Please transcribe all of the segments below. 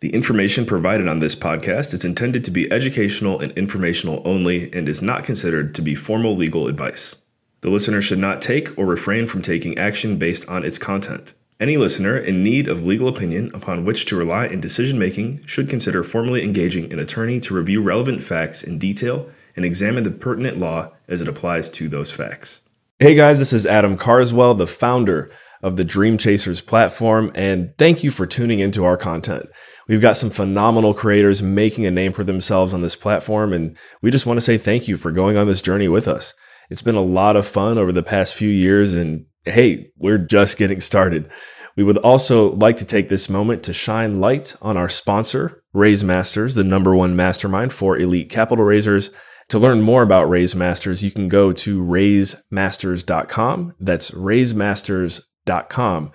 The information provided on this podcast is intended to be educational and informational only and is not considered to be formal legal advice. The listener should not take or refrain from taking action based on its content. Any listener in need of legal opinion upon which to rely in decision making should consider formally engaging an attorney to review relevant facts in detail and examine the pertinent law as it applies to those facts. Hey guys, this is Adam Carswell, the founder of the Dream Chasers platform, and thank you for tuning into our content. We've got some phenomenal creators making a name for themselves on this platform, and we just want to say thank you for going on this journey with us. It's been a lot of fun over the past few years, and hey, we're just getting started. We would also like to take this moment to shine light on our sponsor, Raise Masters, the number one mastermind for elite capital raisers. To learn more about Raise Masters, you can go to raisemasters.com. That's raisemasters.com.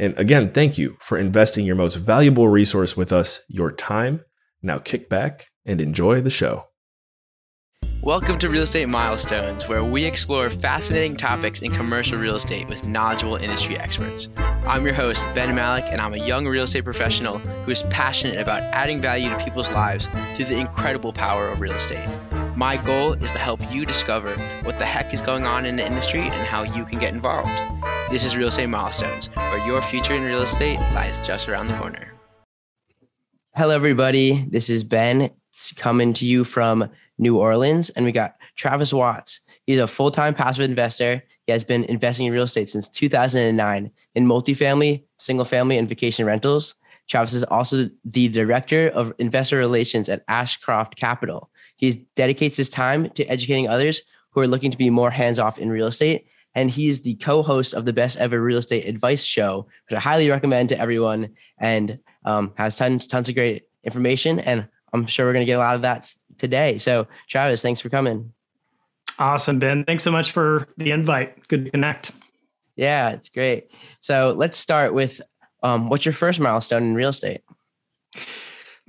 And again, thank you for investing your most valuable resource with us, your time. Now kick back and enjoy the show. Welcome to Real Estate Milestones, where we explore fascinating topics in commercial real estate with knowledgeable industry experts. I'm your host, Ben Malik, and I'm a young real estate professional who is passionate about adding value to people's lives through the incredible power of real estate. My goal is to help you discover what the heck is going on in the industry and how you can get involved. This is Real Estate Milestones, where your future in real estate lies just around the corner. Hello, everybody. This is Ben coming to you from New Orleans, and we got Travis Watts. He's a full time passive investor. He has been investing in real estate since 2009 in multifamily, single family, and vacation rentals. Travis is also the director of investor relations at Ashcroft Capital. He dedicates his time to educating others who are looking to be more hands off in real estate. And he's the co host of the best ever real estate advice show, which I highly recommend to everyone and um, has tons, tons of great information. And I'm sure we're going to get a lot of that today. So, Travis, thanks for coming. Awesome, Ben. Thanks so much for the invite. Good to connect. Yeah, it's great. So, let's start with um, what's your first milestone in real estate?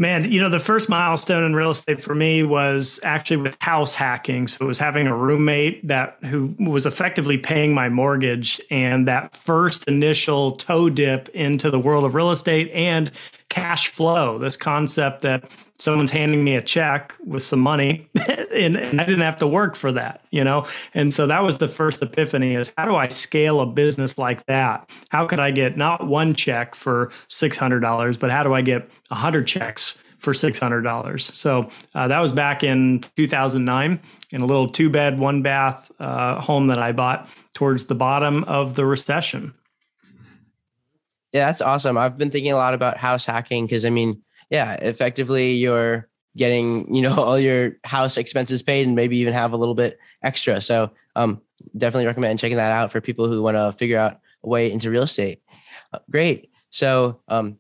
Man, you know, the first milestone in real estate for me was actually with house hacking. So it was having a roommate that who was effectively paying my mortgage and that first initial toe dip into the world of real estate and cash flow, this concept that someone's handing me a check with some money and, and, I didn't have to work for that, you know? And so that was the first epiphany is how do I scale a business like that? How could I get not one check for $600, but how do I get 100 checks for $600? So uh, that was back in 2009 in a little two bed, one bath uh, home that I bought towards the bottom of the recession. Yeah, that's awesome. I've been thinking a lot about house hacking because I mean, yeah, effectively you're getting, you know, all your house expenses paid and maybe even have a little bit extra. So um definitely recommend checking that out for people who want to figure out a way into real estate. Uh, great. So um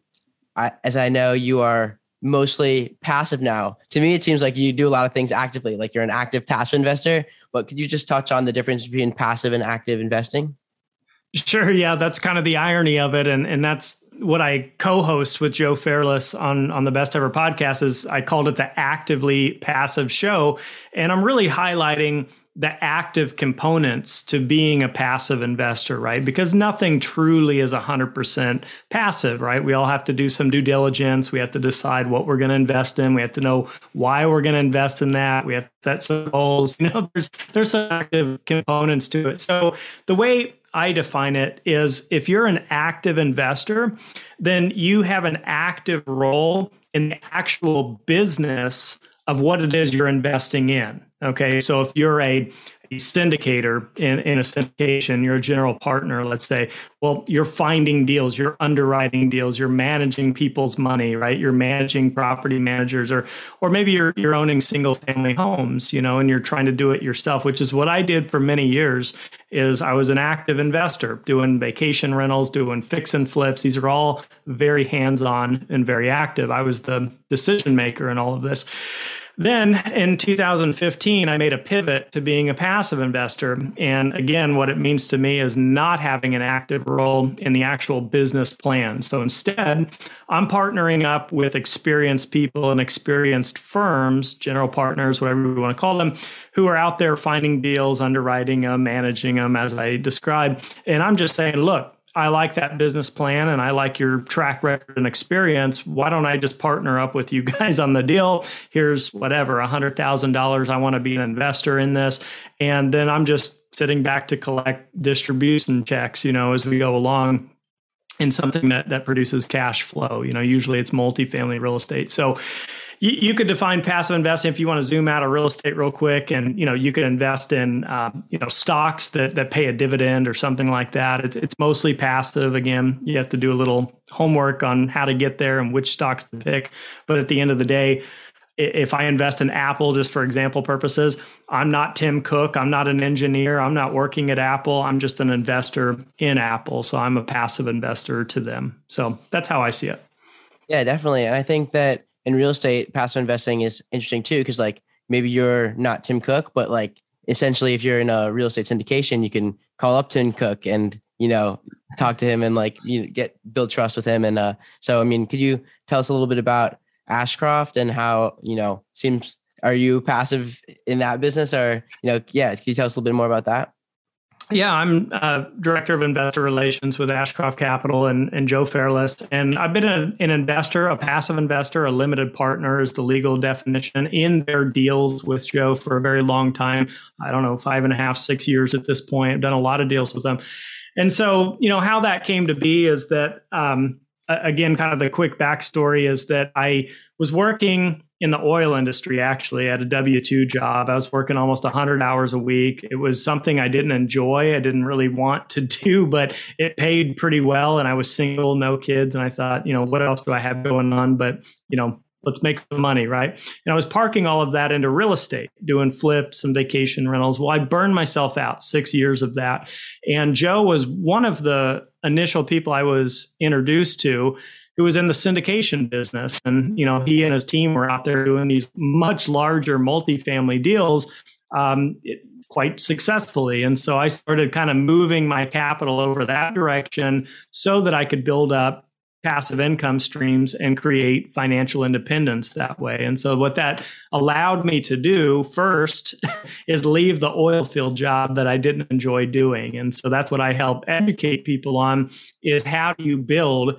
I, as I know you are mostly passive now. To me, it seems like you do a lot of things actively, like you're an active passive investor. But could you just touch on the difference between passive and active investing? Sure. Yeah, that's kind of the irony of it, and and that's what I co-host with Joe Fairless on on the Best Ever podcast. Is I called it the actively passive show, and I'm really highlighting the active components to being a passive investor, right? Because nothing truly is 100% passive, right? We all have to do some due diligence. We have to decide what we're going to invest in. We have to know why we're going to invest in that. We have to set some goals. You know, there's there's some active components to it. So the way I define it is if you're an active investor, then you have an active role in the actual business of what it is you're investing in. Okay. So if you're a syndicator in, in a syndication, you're a general partner, let's say, well, you're finding deals, you're underwriting deals, you're managing people's money, right? You're managing property managers or or maybe you're you're owning single family homes, you know, and you're trying to do it yourself, which is what I did for many years is I was an active investor doing vacation rentals, doing fix and flips. These are all very hands-on and very active. I was the decision maker in all of this. Then in 2015, I made a pivot to being a passive investor. And again, what it means to me is not having an active role in the actual business plan. So instead, I'm partnering up with experienced people and experienced firms, general partners, whatever we want to call them, who are out there finding deals, underwriting them, managing them, as I described. And I'm just saying, look, I like that business plan and I like your track record and experience. Why don't I just partner up with you guys on the deal? Here's whatever, $100,000. I want to be an investor in this. And then I'm just sitting back to collect distribution checks, you know, as we go along in something that that produces cash flow. You know, usually it's multifamily real estate. So you, could define passive investing if you want to zoom out of real estate real quick, and you know you could invest in um, you know stocks that that pay a dividend or something like that. It's, it's mostly passive. Again, you have to do a little homework on how to get there and which stocks to pick. But at the end of the day, if I invest in Apple, just for example purposes, I'm not Tim Cook. I'm not an engineer. I'm not working at Apple. I'm just an investor in Apple. So I'm a passive investor to them. So that's how I see it. Yeah, definitely. And I think that in real estate, passive investing is interesting too, because like maybe you're not Tim Cook, but like essentially if you're in a real estate syndication, you can call up Tim Cook and you know talk to him and like you know, get build trust with him. And uh, so I mean, could you tell us a little bit about Ashcroft and how you know seems are you passive in that business or you know yeah can you tell us a little bit more about that yeah, I'm uh, director of investor relations with Ashcroft Capital and, and Joe Fairless. And I've been a, an investor, a passive investor, a limited partner is the legal definition in their deals with Joe for a very long time. I don't know, five and a half, six years at this point. I've done a lot of deals with them. And so, you know, how that came to be is that, um, again, kind of the quick backstory is that I was working in the oil industry actually at a w2 job. I was working almost 100 hours a week. It was something i didn't enjoy i didn't really want to do but it paid pretty well and i was single no kids and i thought you know what else do i have going on? But you know let's make the money right and i was parking all of that into real estate doing flips and vacation rentals well i burned myself out six years of that and joe was one of the initial people i was introduced to who was in the syndication business. And, you know, he and his team were out there doing these much larger multifamily deals um, it, quite successfully. And so I started kind of moving my capital over that direction so that I could build up passive income streams and create financial independence that way. And so what that allowed me to do first is leave the oil field job that I didn't enjoy doing. And so that's what I help educate people on is how do you build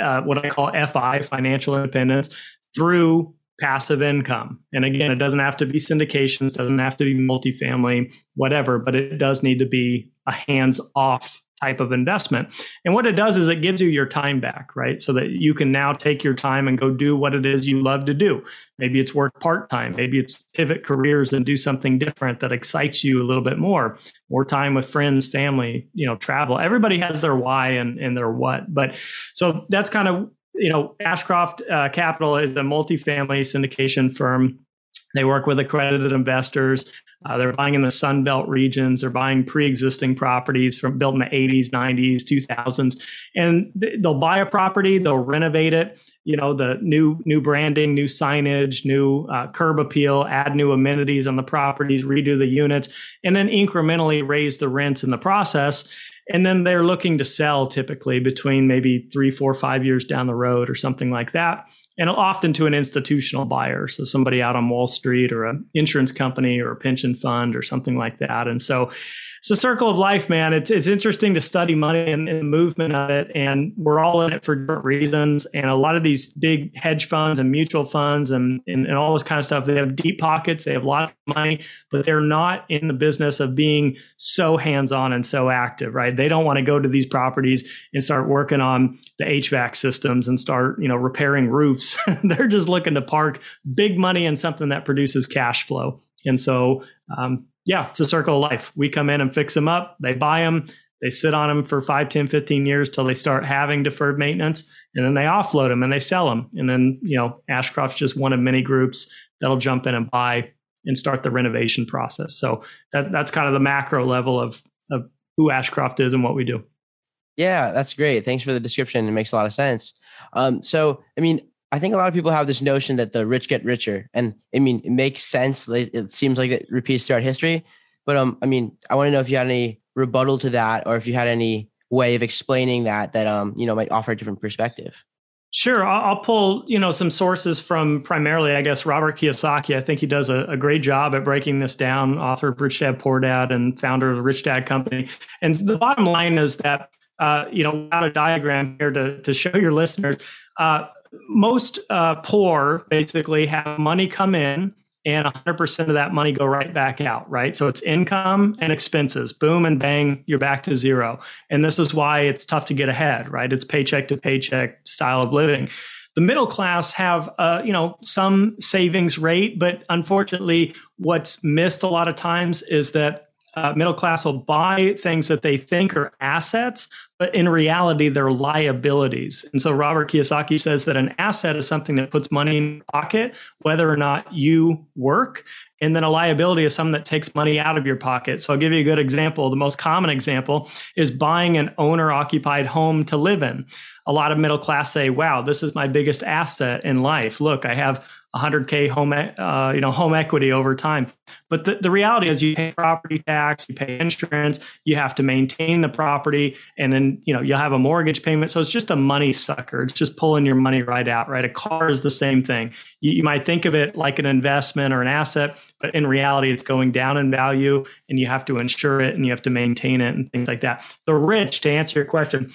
uh, what I call FI, financial independence, through passive income. And again, it doesn't have to be syndications, doesn't have to be multifamily, whatever, but it does need to be a hands off type of investment. And what it does is it gives you your time back, right? So that you can now take your time and go do what it is you love to do. Maybe it's work part time, maybe it's pivot careers and do something different that excites you a little bit more. More time with friends, family, you know, travel. Everybody has their why and, and their what. But so that's kind of, you know, Ashcroft uh, Capital is a multifamily syndication firm they work with accredited investors. Uh, they're buying in the Sun Belt regions. They're buying pre-existing properties from built in the 80s, 90s, 2000s, and they'll buy a property, they'll renovate it. You know, the new new branding, new signage, new uh, curb appeal, add new amenities on the properties, redo the units, and then incrementally raise the rents in the process. And then they're looking to sell typically between maybe three, four, five years down the road or something like that. And often to an institutional buyer. So somebody out on Wall Street or an insurance company or a pension fund or something like that. And so it's a circle of life, man. It's it's interesting to study money and, and, the movement of it, and we're all in it for different reasons. And a lot of these big hedge funds and mutual funds and, and, and all this kind of stuff, they have deep pockets, they have a lot of money, but they're not in the business of being so hands-on and so active, right? They don't want to go to these properties and start working on the HVAC systems and start, you know, repairing roofs. they're just looking to park big money in something that produces cash flow. And so um, yeah, it's a circle of life. We come in and fix them up. They buy them. They sit on them for 5, 10, 15 years till they start having deferred maintenance. And then they offload them and they sell them. And then, you know, Ashcroft's just one of many groups that'll jump in and buy and start the renovation process. So that, that's kind of the macro level of, of who Ashcroft is and what we do. Yeah, that's great. Thanks for the description. It makes a lot of sense. Um, so, I mean, I think a lot of people have this notion that the rich get richer, and I mean, it makes sense. It seems like it repeats throughout history. But um, I mean, I want to know if you had any rebuttal to that, or if you had any way of explaining that that um, you know, might offer a different perspective. Sure, I'll pull you know some sources from primarily, I guess, Robert Kiyosaki. I think he does a, a great job at breaking this down. Author of Rich Dad Poor Dad and founder of the Rich Dad Company. And the bottom line is that uh, you know, without a diagram here to, to show your listeners, uh, most uh, poor basically have money come in and 100% of that money go right back out, right? So it's income and expenses. Boom and bang, you're back to zero. And this is why it's tough to get ahead, right? It's paycheck to paycheck style of living. The middle class have, uh, you know, some savings rate, but unfortunately, what's missed a lot of times is that uh, middle class will buy things that they think are assets, but in reality, they're liabilities. And so Robert Kiyosaki says that an asset is something that puts money in your pocket, whether or not you work. And then a liability is something that takes money out of your pocket. So I'll give you a good example. The most common example is buying an owner occupied home to live in. A lot of middle class say, wow, this is my biggest asset in life. Look, I have 100k home uh, you know home equity over time. But the, the reality is you pay property tax you pay insurance you have to maintain the property and then you know you'll have a mortgage payment. So it's just a money sucker. It's just pulling your money right out right? A car is the same thing. You, you might think of it like an investment or an asset but in reality it's going down in value and you have to insure it and you have to maintain it and things like that. The rich to answer your question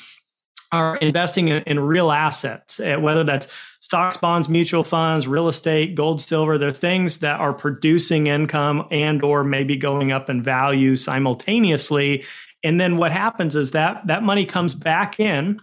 are investing in, in real assets, eh, whether that's stocks, bonds, mutual funds, real estate, gold, silver. They're things that are producing income and or maybe going up in value simultaneously. And then what happens is that that money comes back in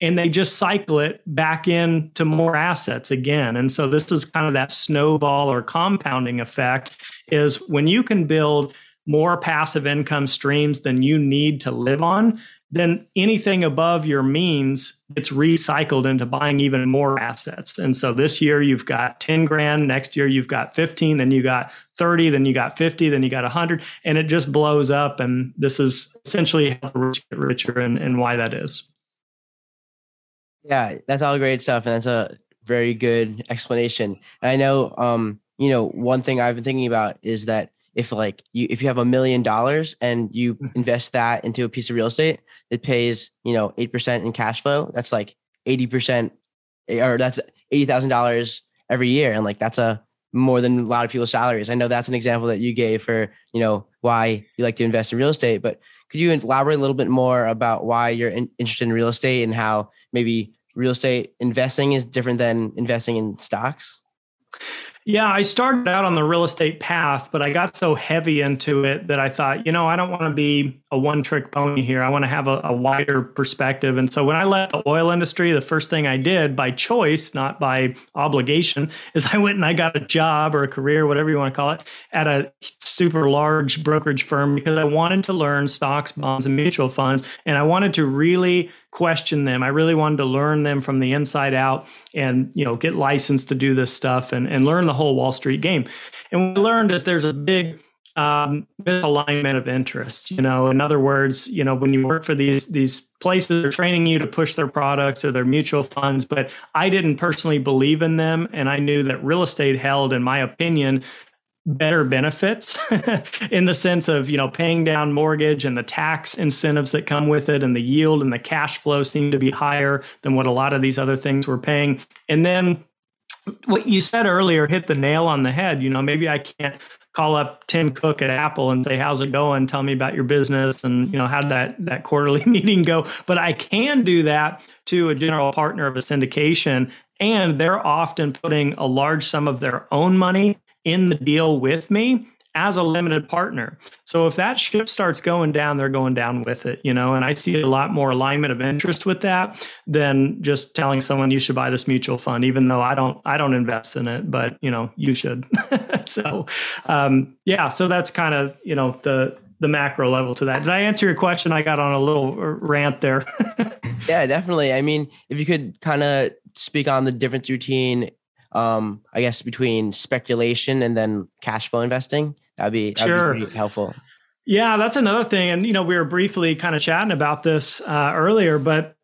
and they just cycle it back into more assets again. And so this is kind of that snowball or compounding effect is when you can build more passive income streams than you need to live on, then anything above your means gets recycled into buying even more assets. And so this year you've got 10 grand, next year you've got 15, then you got 30, then you got 50, then you got 100, and it just blows up. And this is essentially how the rich get richer and, and why that is. Yeah, that's all great stuff. And that's a very good explanation. And I know, um, you know, one thing I've been thinking about is that if like you if you have a million dollars and you mm-hmm. invest that into a piece of real estate that pays you know 8% in cash flow that's like 80% eh, or that's $80000 every year. And like that's a more than a lot of people's salaries. I know that's an example that you gave for you know why you like to invest in real estate but could you elaborate a little bit more about why you're in, interested in real estate and how maybe real estate investing is different than investing in stocks yeah, I started out on the real estate path, but I got so heavy into it that I thought, you know, I don't want to be a one trick pony here. I want to have a, a, wider perspective. And so when I left the oil industry, the first thing I did by choice, not by obligation, is I went and I got a job or a career, whatever you want to call it, at a super large brokerage firm because I wanted to learn stocks, bonds, and mutual funds. And I wanted to really question them. I really wanted to learn them from the inside out and, you know, get licensed to do this stuff and, and learn the whole Wall Street game. And I learned is there's a big um, misalignment of interest. You know, in other words, you know, when you work for these these places, they're training you to push their products or their mutual funds, but I didn't personally believe in them, and I knew that real estate held, in my opinion, better benefits in the sense of you know paying down mortgage and the tax incentives that come with it and the yield and the cash flow seem to be higher than what a lot of these other things were paying. And then what you said earlier hit the nail on the head. You know maybe i can't call up tim cook at apple and say how's it going? Tell me about your business and you know how that that quarterly meeting go? But i can do that to a general partner of a syndication and they're often putting a large sum of their own money in the deal with me as a limited partner. So if that ship starts going down, they're going down with it, you know, and I see a lot more alignment of interest with that than just telling someone you should buy this mutual fund, even though I don't, I don't invest in it, but you know, you should. so, um, yeah, so that's kind of, you know, the, the macro level to that. Did I answer your question? I got on a little rant there. yeah, definitely. I mean, if you could kind of speak on the difference between um, I guess between speculation and then cash flow investing. That'd be, that'd sure. be pretty helpful. Yeah, that's another thing. And, you know, we were briefly kind of chatting about this uh, earlier, but,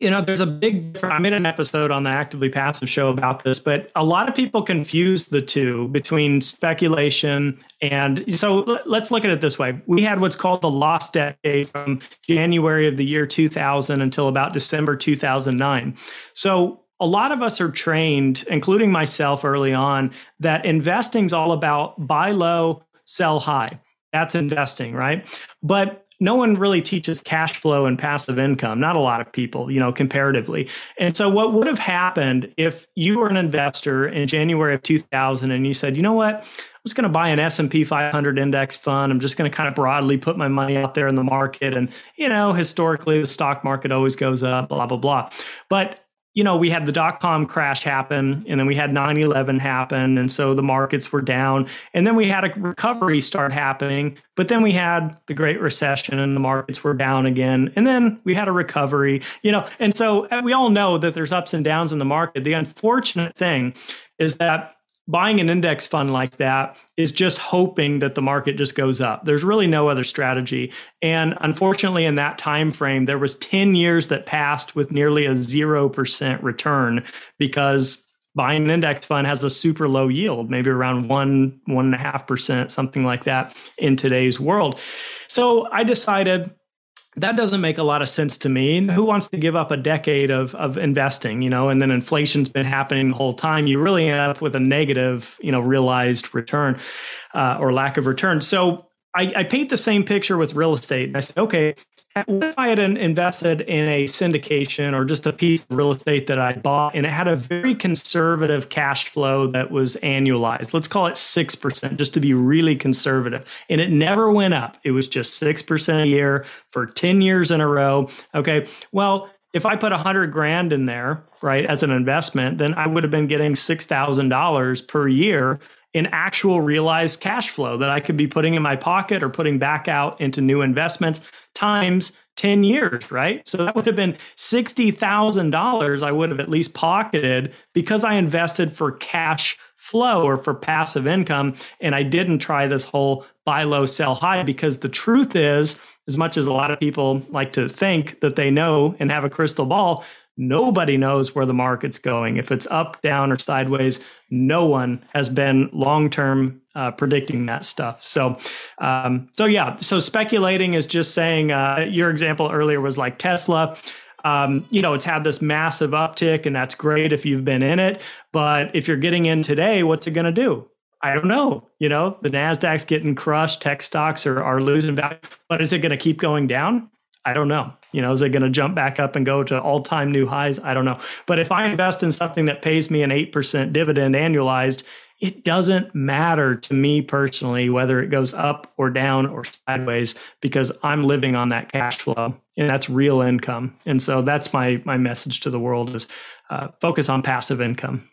you know, there's a big I made an episode on the Actively Passive show about this, but a lot of people confuse the two between speculation and so let's look at it this way. We had what's called the lost decade from January of the year 2000 until about December 2009. So a lot of us are trained, including myself early on, that investing is all about buy low, sell high. That's investing, right? But no one really teaches cash flow and passive income. Not a lot of people, you know, comparatively. And so, what would have happened if you were an investor in January of 2000 and you said, you know what, I'm just going to buy an S&P 500 index fund. I'm just going to kind of broadly put my money out there in the market. And, you know, historically, the stock market always goes up, blah, blah, blah. But you know, we had the dot com crash happen and then we had 9 11 happen. And so the markets were down. And then we had a recovery start happening. But then we had the Great Recession and the markets were down again. And then we had a recovery, you know. And so we all know that there's ups and downs in the market. The unfortunate thing is that buying an index fund like that is just hoping that the market just goes up. There's really no other strategy. And unfortunately in that time frame there was 10 years that passed with nearly a 0% return because buying an index fund has a super low yield maybe around one one and a half percent something like that in today's world. So i decided that doesn't make a lot of sense to me. Who wants to give up a decade of of investing, you know, and then inflation's been happening the whole time? You really end up with a negative, you know, realized return uh, or lack of return. So I, I paint the same picture with real estate. And I said, okay, what if I had invested in a syndication or just a piece of real estate that I bought and it had a very conservative cash flow that was annualized? Let's call it 6%, just to be really conservative. And it never went up. It was just 6% a year for 10 years in a row. Okay. Well, if I put a hundred grand in there, right, as an investment, then I would have been getting $6,000 per year in actual realized cash flow that I could be putting in my pocket or putting back out into new investments times 10 years, right? So that would have been $60,000 I would have at least pocketed because I invested for cash flow or for passive income. And I didn't try this whole buy low, sell high because the truth is, as much as a lot of people like to think that they know and have a crystal ball, Nobody knows where the market's going. If it's up, down, or sideways, no one has been long term uh, predicting that stuff. So, um, so yeah. So speculating is just saying. Uh, your example earlier was like Tesla. Um, you know, it's had this massive uptick, and that's great if you've been in it. But if you're getting in today, what's it going to do? I don't know. You know, the Nasdaq's getting crushed. Tech stocks are are losing value, but is it going to keep going down? I don't know. You know, is it going to jump back up and go to all time new highs? I don't know. But if I invest in something that pays me an 8% dividend annualized, it doesn't matter to me personally whether it goes up or down or sideways because I'm living on that cash flow and that's real income. And so that's my my message to the world is uh, focus on passive income.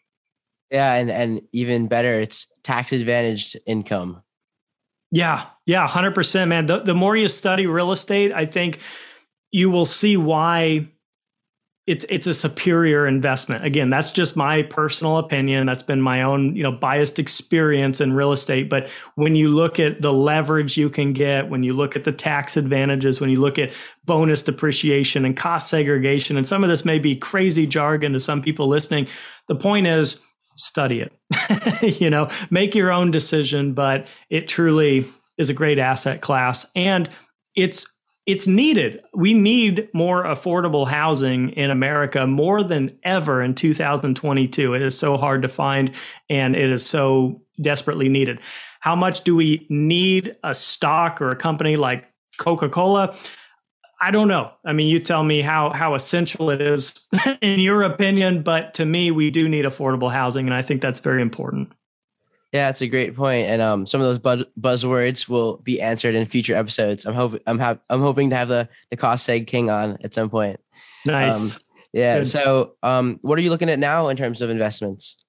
Yeah, and and even better, it's tax advantaged income. Yeah, yeah, hundred percent, man. The the more you study real estate, I think you will see why it's it's a superior investment. Again, that's just my personal opinion. That's been my own, you know, biased experience in real estate. But when you look at the leverage you can get, when you look at the tax advantages, when you look at bonus depreciation and cost segregation, and some of this may be crazy jargon to some people listening, the point is study it. you know, make your own decision, but it truly is a great asset class and it's it's needed. We need more affordable housing in America more than ever in 2022. It is so hard to find and it is so desperately needed. How much do we need a stock or a company like Coca-Cola? I don't know. I mean, you tell me how how essential it is in your opinion, but to me we do need affordable housing and I think that's very important. Yeah, that's a great point, and um, some of those buzz- buzzwords will be answered in future episodes. I'm hoping I'm ha- I'm hoping to have the the cost seg king on at some point. Nice. Um, yeah. Good. So, um, what are you looking at now in terms of investments?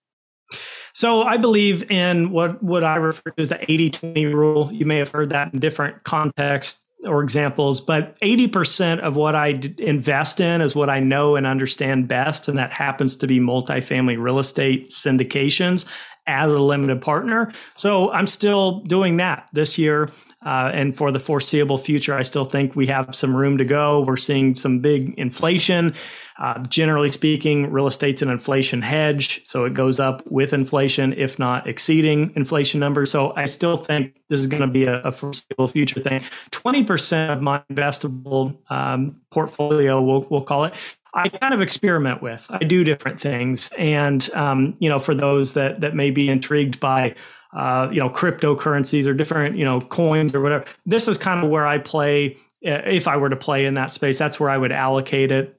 So I believe in what what I refer to as the 80-20 rule. You may have heard that in different contexts or examples, but 80% of what I invest in is what I know and understand best. And that happens to be multifamily real estate syndications as a limited partner. So I'm still doing that this year. Uh, and for the foreseeable future, I still think we have some room to go. We're seeing some big inflation. Uh, generally speaking, real estate's an inflation hedge. So it goes up with inflation, if not exceeding inflation numbers. So I still think this is going to be a, a foreseeable future thing. 20% of my investable um, portfolio, we'll, we'll call it, I kind of experiment with. I do different things, and um, you know, for those that that may be intrigued by uh, you know cryptocurrencies or different you know coins or whatever, this is kind of where I play if I were to play in that space, that's where I would allocate it.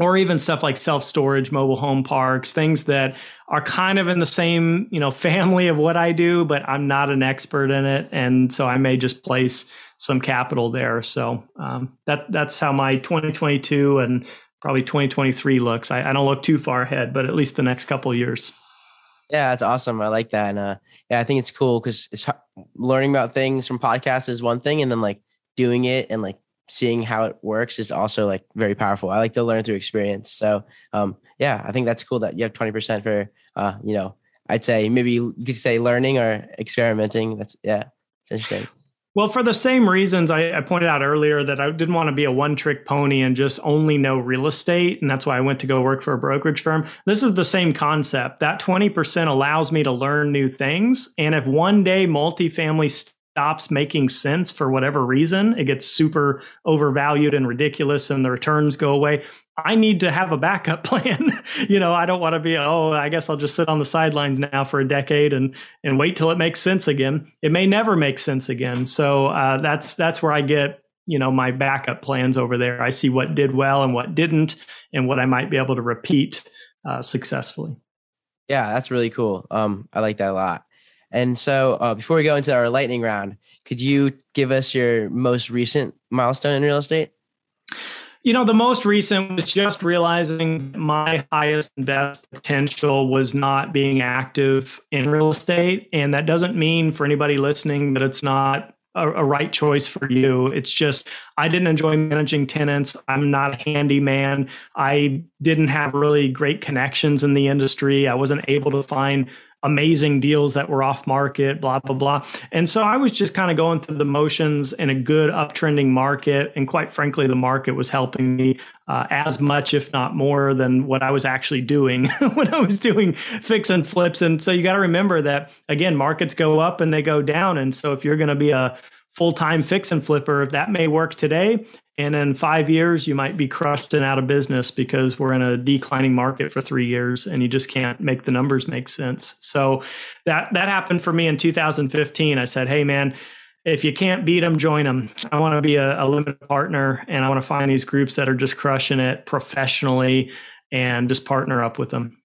Or even stuff like self storage, mobile home parks, things that are kind of in the same you know family of what I do, but I'm not an expert in it, and so I may just place some capital there. So um, that that's how my 2022 and probably 2023 looks. I, I, don't look too far ahead, but at least the next couple years. Yeah, that's awesome. I like that. And uh, yeah, I think it's cool because it's learning about things from podcasts is one thing, and then like doing it and like seeing how it works is also like very powerful. I like to learn through experience. So um, yeah, I think that's cool that you have 20% for uh, you know, I'd say maybe you could say learning or experimenting. That's yeah, it's interesting. Well, for the same reasons I, I, pointed out earlier that I didn't want to be a one trick pony and just only know real estate. And that's why I went to go work for a brokerage firm. This is the same concept. That 20% allows me to learn new things. And if one day multifamily stops making sense for whatever reason, it gets super overvalued and ridiculous and the returns go away. I need to have a backup plan. you know, I don't want to be, oh, I guess I'll just sit on the sidelines now for a decade and and wait till it makes sense again. It may never make sense again. So uh, that's that's where I get you know my backup plans over there. I see what did well and what didn't, and what I might be able to repeat uh, successfully. Yeah, that's really cool. Um, I like that a lot. And so, uh, before we go into our lightning round, could you give us your most recent milestone in real estate? You know, the most recent was just realizing my highest and best potential was not being active in real estate. And that doesn't mean for anybody listening that it's not a, a, right choice for you. It's just I didn't enjoy managing tenants. I'm not a handyman. I didn't have really great connections in the industry. I wasn't able to find amazing deals that were off market, blah, blah, blah. And so I was just kind of going through the motions in a good uptrending market. And quite frankly, the market was helping me uh, as much, if not more, than what I was actually doing when I was doing fix and flips. And so you got to remember that, again, markets go up and they go down. And so if you're going to be a full time fix and flipper, that may work today. And in five years, you might be crushed and out of business because we're in a declining market for three years and you just can't make the numbers make sense. So that, that happened for me in 2015. I said, Hey, man, if you can't beat them, join them. I want to be a, a limited partner and I want to find these groups that are just crushing it professionally and just partner up with them.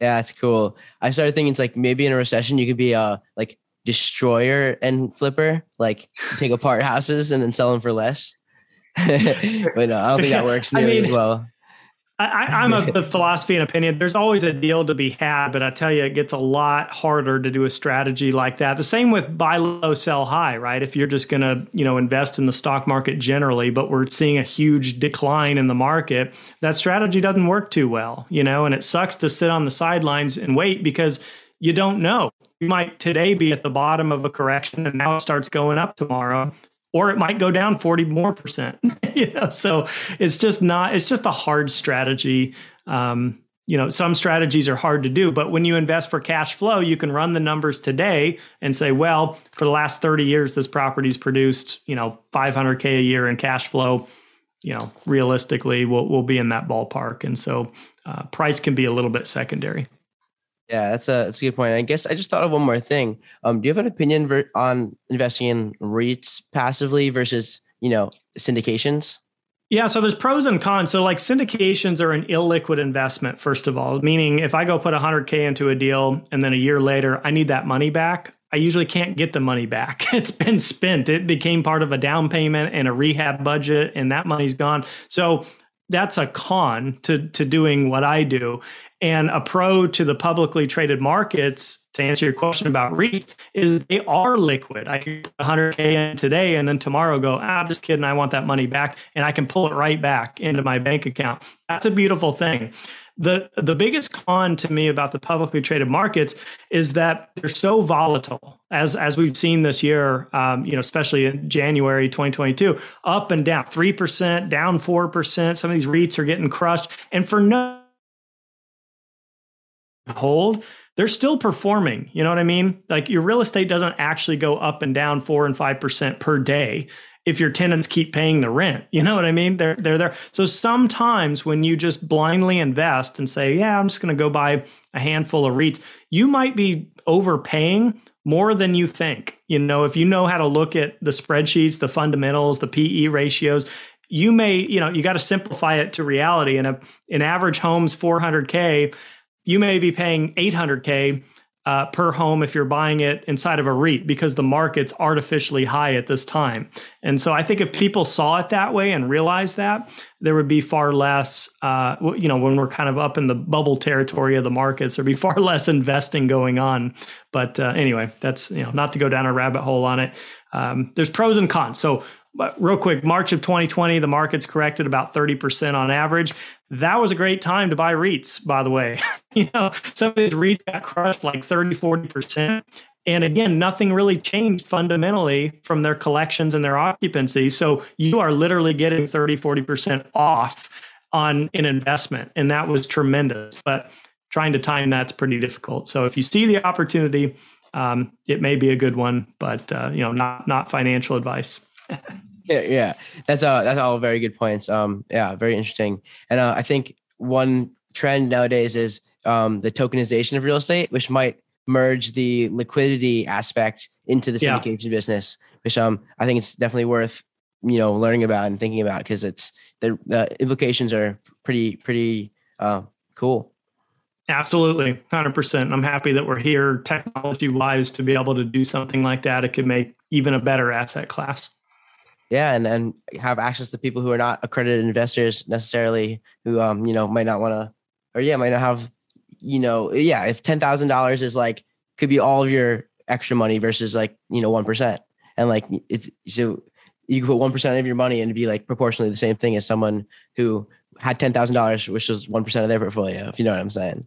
Yeah, that's cool. I started thinking it's like maybe in a recession you could be a like destroyer and flipper, like take apart houses and then sell them for less. but no, I don't think that works nearly I mean, as well. I, am of the philosophy and opinion. There's always a deal to be had, but I tell you, it gets a lot harder to do a strategy like that. The same with buy low, sell high, right? If you're just going to, you know, invest in the stock market generally, but we're seeing a huge decline in the market, that strategy doesn't work too well, you know. And it sucks to sit on the sidelines and wait because you don't know might today be at the bottom of a correction and now it starts going up tomorrow or it might go down 40 more percent. You know so it's just not it's just a hard strategy. Um, you know some strategies are hard to do but when you invest for cash flow you can run the numbers today and say well for the last 30 years this property's produced you know 500k a year in cash flow. You know realistically we'll, we'll be in that ballpark. And so uh, price can be a little bit secondary yeah, that's a that's a good point. I guess I just thought of one more thing. Um, do you have an opinion ver- on investing in REITs passively versus you know syndications? Yeah, so there's pros and cons. So like syndications are an illiquid investment, first of all, meaning if I go put 100K into a deal and then a year later I need that money back, I usually can't get the money back. It's been spent. It became part of a down payment and a rehab budget and that money's gone. So that's a con to to doing what I do. And a pro to the publicly traded markets, to answer your question about REITs, is they are liquid. I can 100K in today and then tomorrow go, ah, just kidding, I want that money back. And I can pull it right back into my bank account. That's a beautiful thing. The, the biggest con to me about the publicly traded markets is that they're so volatile, as as we've seen this year. Um, you know, especially in January 2022, up and down, three percent, down four percent. Some of these REITs are getting crushed, and for no hold, they're still performing. You know what I mean? Like your real estate doesn't actually go up and down four and 5% per day. If your tenants keep paying the rent. You know what I mean? They're they're there. So sometimes when you just blindly invest and say, "Yeah, I'm just going to go buy a handful of REITs," you might be overpaying more than you think. You know, if you know how to look at the spreadsheets, the fundamentals, the PE ratios, you may, you know, you got to simplify it to reality. And a an average home's 400k, you may be paying 800k uh, per home if you're buying it inside of a REIT because the market's artificially high at this time. And so I think if people saw it that way and realized that, there would be far less, uh, you know, when we're kind of up in the bubble territory of the markets, there'd be far less investing going on. But uh, anyway, that's, you know, not to go down a rabbit hole on it. Um, there's pros and cons. So but real quick, March of 2020, the market's corrected about 30% on average. That was a great time to buy REITs, by the way. you know, some of these REITs got crushed like 30, 40%. And again, nothing really changed fundamentally from their collections and their occupancy. So you are literally getting 30, 40% off on an investment. And that was tremendous. But trying to time that's pretty difficult. So if you see the opportunity, um, it may be a good one, but uh, you know, not not financial advice yeah, yeah, that's uh that's all very good points. Um, yeah, very interesting. And uh, I think one trend nowadays is um the tokenization of real estate, which might merge the liquidity aspect into the syndication yeah. business, which um I think it's definitely worth you know learning about and thinking about because it's the, the implications are pretty pretty uh, cool. Absolutely, hundred percent. I'm happy that we're here, technology wise, to be able to do something like that. It could make even a better asset class yeah and and have access to people who are not accredited investors necessarily who um you know might not want to or yeah might not have you know yeah if $10000 is like could be all of your extra money versus like you know 1% and like it's so you could put 1% of your money and be like proportionally the same thing as someone who had $10000 which was 1% of their portfolio if you know what i'm saying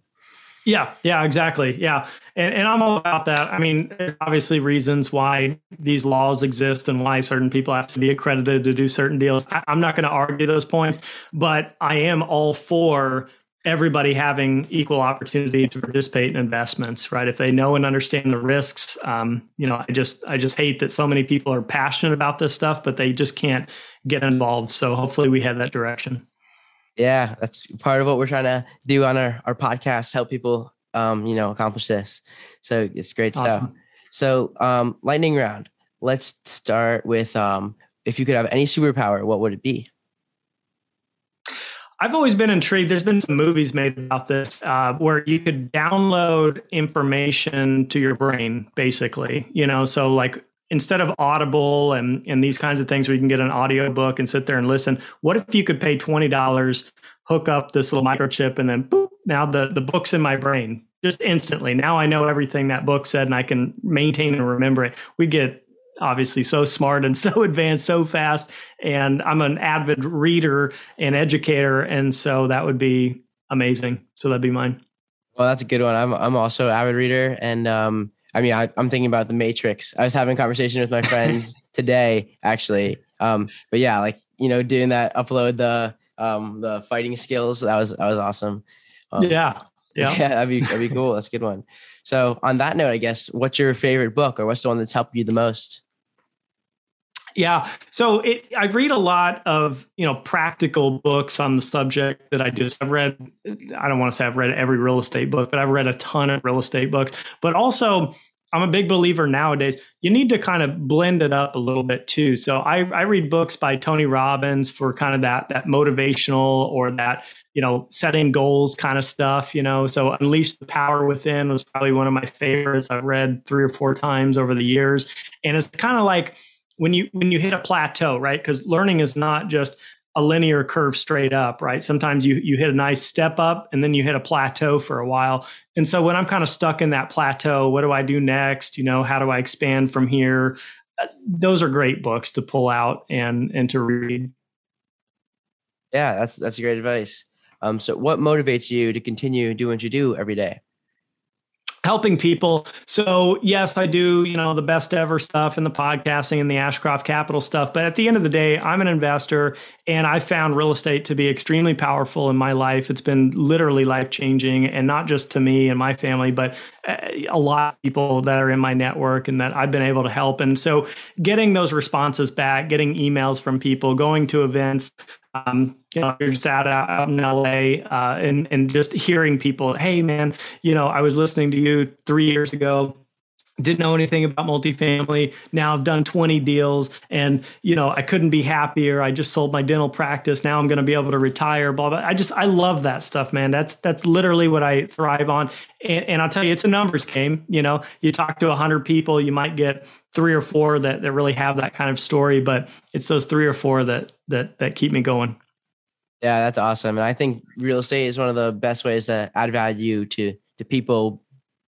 yeah, yeah, exactly. Yeah. And, and I'm all about that. I mean, obviously reasons why these laws exist and why certain people have to be accredited to do certain deals. I, I'm not going to argue those points, but I am all for everybody having equal opportunity to participate in investments, right? If they know and understand the risks, um, you know, I just I just hate that so many people are passionate about this stuff, but they just can't get involved. So hopefully we head that direction. Yeah, that's part of what we're trying to do on our, our podcast, help people um, you know, accomplish this. So it's great awesome. stuff. So um lightning round. Let's start with um if you could have any superpower, what would it be? I've always been intrigued. There's been some movies made about this uh, where you could download information to your brain, basically. You know, so like instead of Audible and and these kinds of things where you can get an audio book and sit there and listen, what if you could pay twenty dollars, hook up this little microchip, and then boop, now the the book's in my brain just instantly. Now I know everything that book said, and I can maintain and remember it. We get obviously so smart and so advanced so fast, and I'm an avid reader and educator, and so that would be amazing. So that'd be mine. Well, that's a good one. I'm I'm also avid reader, and um, I mean, I, am thinking about the Matrix. I was having a conversation with my friends today, actually. Um, but yeah, like you know, doing that, upload the um, the fighting skills. That was that was awesome. Um, yeah, yeah, yeah. That'd be that'd be cool. That's a good one. So on that note, I guess, what's your favorite book, or what's the one that's helped you the most? Yeah. So it, I read a lot of, you know, practical books on the subject that I do. I've read, I don't want to say I've read every real estate book, but I've read a ton of real estate books. But also, I'm a big believer nowadays, you need to kind of blend it up a little bit too. So I, I read books by Tony Robbins for kind of that, that motivational or that, you know, setting goals kind of stuff, you know. So Unleash the Power Within was probably one of my favorites. I've read three or four times over the years. And it's kind of like, when you when you hit a plateau, right? Because learning is not just a linear curve straight up, right? Sometimes you you hit a nice step up and then you hit a plateau for a while. And so when I'm kind of stuck in that plateau, what do I do next? You know, how do I expand from here? Uh, those are great books to pull out and and to read. Yeah, that's that's great advice. Um, so what motivates you to continue doing what you do every day? Helping people. So yes, I do, you know, the best ever stuff and the podcasting and the Ashcroft Capital stuff. But at the end of the day, I'm an investor and I found real estate to be extremely powerful in my life. It's been literally life changing and not just to me and my family, but uh, a lot of people that are in my network and that I've been able to help. And so getting those responses back, getting emails from people, going to events, um, you know, you're just out, out in LA uh, and, and just hearing people, hey, man, you know, I was listening to you three years ago didn't know anything about multifamily. Now i've done 20 deals and you know i couldn't be happier. I just sold my dental practice. Now i'm going to be able to retire blah blah. I just i love that stuff man. That's that's literally what i thrive on. And, and i'll tell you it's a numbers game you know. You talk to a 100 people you might get three or four that, that really have that kind of story but it's those three or four that that that keep me going. Yeah that's awesome. And i think real estate is one of the best ways to add value to to people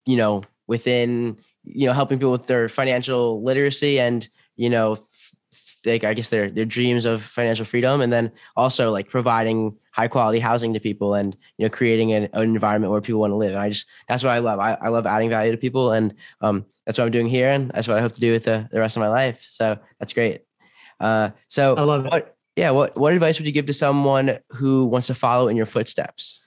you know within you know helping people with their financial literacy and you know like I guess their their dreams of financial freedom, and then also like providing high quality housing to people, and you know creating an, an environment where people want to live. And I just that's what I love. I, I love adding value to people, and um, that's what I'm doing here, and that's what I hope to do with the, the rest of my life. So that's great. Uh, so I love it. yeah, what what advice would you give to someone who wants to follow in your footsteps?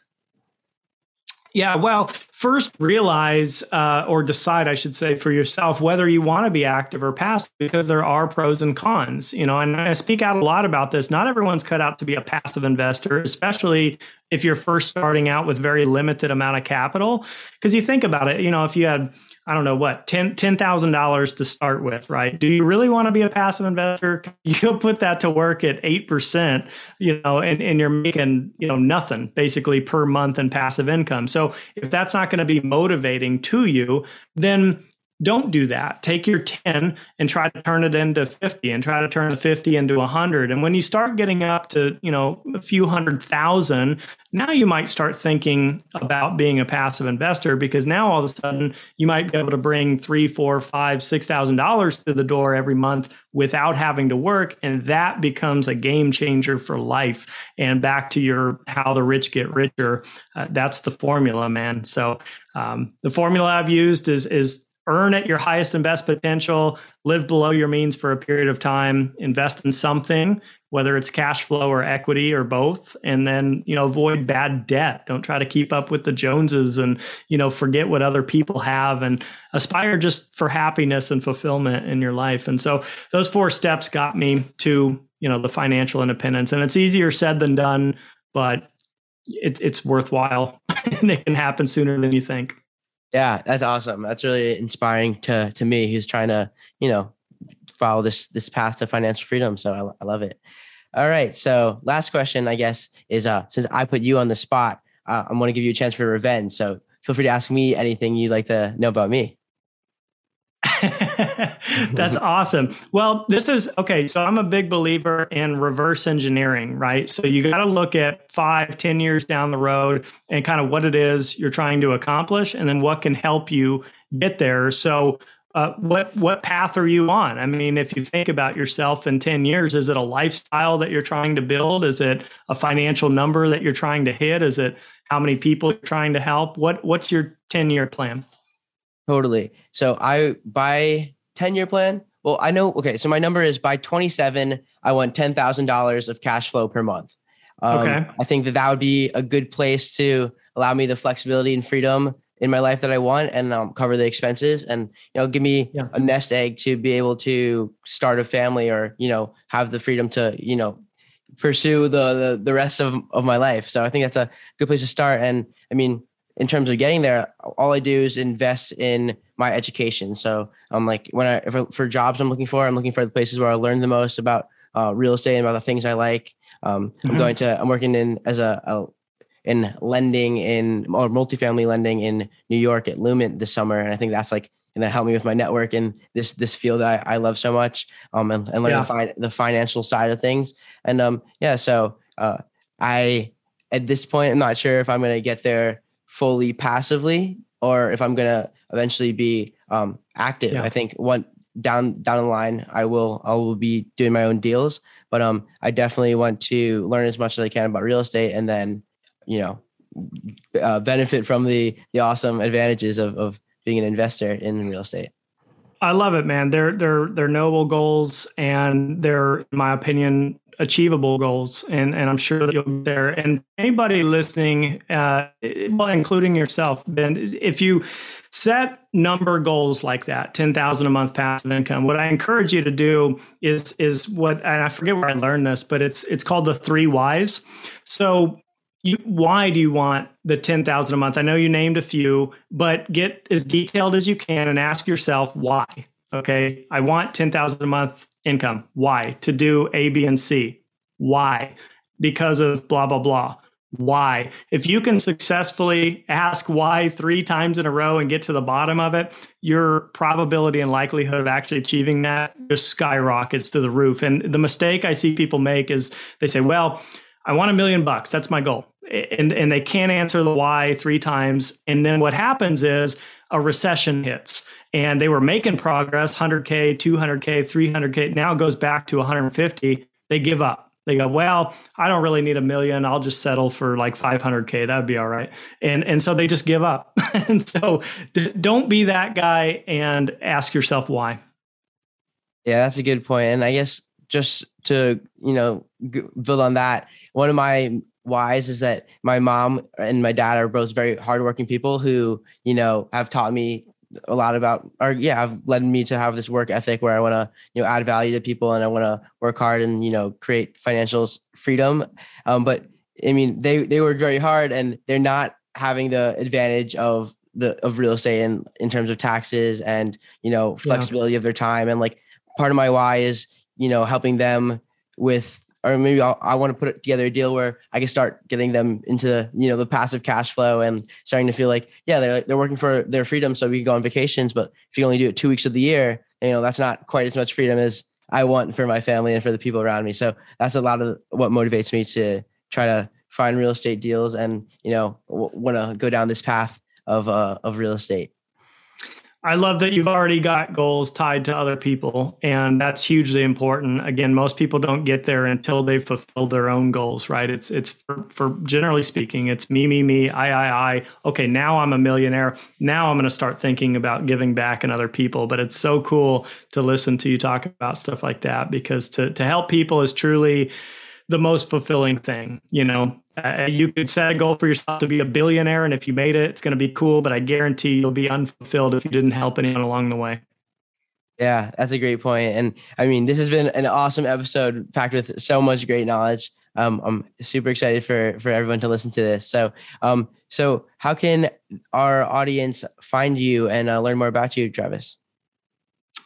Yeah, well, first realize uh, or decide, I should say, for yourself whether you want to be active or passive, because there are pros and cons. You know, and I speak out a lot about this. Not everyone's cut out to be a passive investor, especially if you're first starting out with very limited amount of capital. Because you think about it, you know, if you had I don't know what, ten ten thousand dollars to start with, right? Do you really want to be a passive investor? You'll put that to work at eight percent, you know, and, and you're making, you know, nothing basically per month in passive income. So if that's not going to be motivating to you, then don't do that. Take your 10 and try to turn it into 50 and try to turn the 50 into 100. And when you start getting up to, you know, a few hundred thousand, now you might start thinking about being a passive investor because now all of a sudden you might be able to bring three, four, five, six thousand dollars to the door every month without having to work. And that becomes a game changer for life. And back to your how the rich get richer, uh, that's the formula, man. So um, the formula I've used is is earn at your highest and best potential, live below your means for a period of time, invest in something, whether it's cash flow or equity or both, and then, you know, avoid bad debt. Don't try to keep up with the Joneses and, you know, forget what other people have and aspire just for happiness and fulfillment in your life. And so those four steps got me to, you know, the financial independence. And it's easier said than done, but it, it's worthwhile and it can happen sooner than you think. Yeah, that's awesome. That's really inspiring to to me who's trying to, you know, follow this this path to financial freedom. So I, I love it. All right. So last question, I guess, is uh since I put you on the spot, uh, I'm going to give you a chance for revenge. So feel free to ask me anything you'd like to know about me. That's awesome. Well, this is okay. So I'm a big believer in reverse engineering, right? So you got to look at five, ten years down the road and kind of what it is you're trying to accomplish, and then what can help you get there. So uh, what what path are you on? I mean, if you think about yourself in ten years, is it a lifestyle that you're trying to build? Is it a financial number that you're trying to hit? Is it how many people you're trying to help? What what's your ten year plan? Totally. So I by 10 year plan. Well, I know. Okay, so my number is by 27, I want ten thousand dollars of cash flow per month. Um, okay. I think that that would be a good place to allow me the flexibility and freedom in my life that I want, and um, cover the expenses, and you know, give me yeah. a nest egg to be able to start a family, or you know, have the freedom to you know pursue the the, the rest of, of my life. So I think that's a good place to start. And I mean, in terms of getting there, all I do is invest in my education. So I'm like, when I, for, for jobs I'm looking for, I'm looking for the places where I learn the most about uh, real estate and about the things I like. Um, mm-hmm. I'm going to, I'm working in as a, a in lending in or multifamily lending in New York at Lument this summer. And I think that's like going to help me with my network in this, this field I, I love so much. Um, and, and learn yeah. the, fi- the financial side of things. And, um, yeah, so, uh, I, at this point, I'm not sure if I'm going to get there fully passively or if I'm gonna eventually be um, active. Yeah. I think one down down the line, I will I will be doing my own deals, but um, I definitely want to learn as much as I can about real estate, and then you know uh, benefit from the the awesome advantages of of being an investor in real estate. I love it, man. They're they're they're noble goals, and they're, in my opinion, achievable goals. And and I'm sure that you'll get there. And anybody listening, uh, including yourself, Ben, if you set number goals like that, ten thousand a month passive income, what I encourage you to do is is what, and I forget where I learned this, but it's it's called the three whys. So you, why do you want the 10,000 a month? I know you named a few, but get as detailed as you can and ask yourself why. Okay. I want 10,000 a month income. Why? To do A, B, and C. Why? Because of blah, blah, blah. Why? If you can successfully ask why three times in a row and get to the bottom of it, your probability and likelihood of actually achieving that just skyrockets to the roof. And the mistake I see people make is they say, well, I want a million bucks. That's my goal. And, and they can't answer the why three times. And then what happens is a recession hits and they were making progress 100K, 200K, 300K. Now goes back to 150. They give up. They go, well, I don't really need a million. I'll just settle for like 500K. That'd be all right. And, and so they just give up. and so d- don't be that guy and ask yourself why. Yeah, that's a good point. And I guess just to, you know, build on that, one of my whys is that my mom and my dad are both very hardworking people who, you know, have taught me a lot about or yeah have led me to have this work ethic where i want to you know add value to people and i want to work hard and you know create financial freedom um, but i mean they they work very hard and they're not having the advantage of the of real estate in in terms of taxes and you know flexibility yeah. of their time and like part of my why is you know helping them with or maybe I'll, i want to put together a deal where I can start getting them into you know the passive cash flow and starting to feel like yeah they're they're working for their freedom so we can go on vacations but if you only do it two weeks of the year you know that's not quite as much freedom as I want for my family and for the people around me so that's a lot of what motivates me to try to find real estate deals and you know w- want to go down this path of uh, of real estate. I love that you've already got goals tied to other people, and that's hugely important. Again, most people don't get there until they've fulfilled their own goals, right? It's it's for, for generally speaking, it's me, me, me, I, I, I. Okay, now I'm a millionaire. Now I'm going to start thinking about giving back and other people. But it's so cool to listen to you talk about stuff like that because to to help people is truly the most fulfilling thing. You know, uh, you could set a goal for yourself to be a billionaire, and if you made it, it's going to be cool. But I guarantee you'll be unfulfilled if you didn't help anyone along the way. Yeah, that's a great point. And I mean, this has been an awesome episode packed with so much great knowledge. Um, I'm super excited for for everyone to listen to this. So, um, so how can our audience find you and uh, learn more about you, Travis?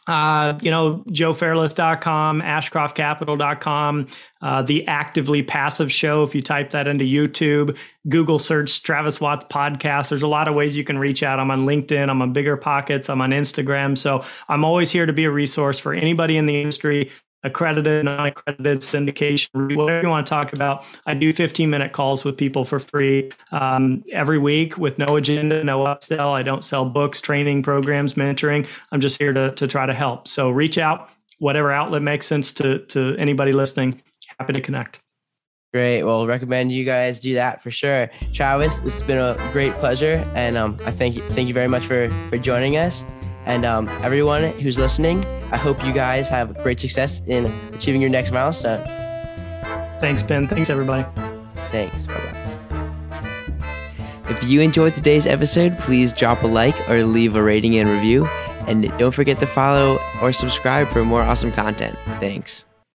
Uh, you know, joefairless.com, ashcroftcapital.com, uh, the actively passive show. If you type that into YouTube, Google search Travis Watts podcast. There's a lot of ways you can reach out. I'm on LinkedIn. I'm on Bigger Pockets. I'm on Instagram. So I'm always here to be a resource for anybody in the industry accredited, non-accredited, syndication, whatever you want to talk about. I do 15 minute calls with people for free um, every week with no agenda, no upsell. I don't sell books, training programs, mentoring. I'm just here to, to try to help. So reach out, whatever outlet makes sense to, to anybody listening. Happy to connect. Great. Well, recommend you guys do that for sure. Travis, has been a great pleasure, and um, I thank you, thank you very much for for joining us. And um, everyone who's listening, I hope you guys have great success in achieving your next milestone. Thanks, Ben. Thanks, everybody. Thanks. Bye bye. If you enjoyed today's episode, please drop a like or leave a rating and review. And don't forget to follow or subscribe for more awesome content. Thanks.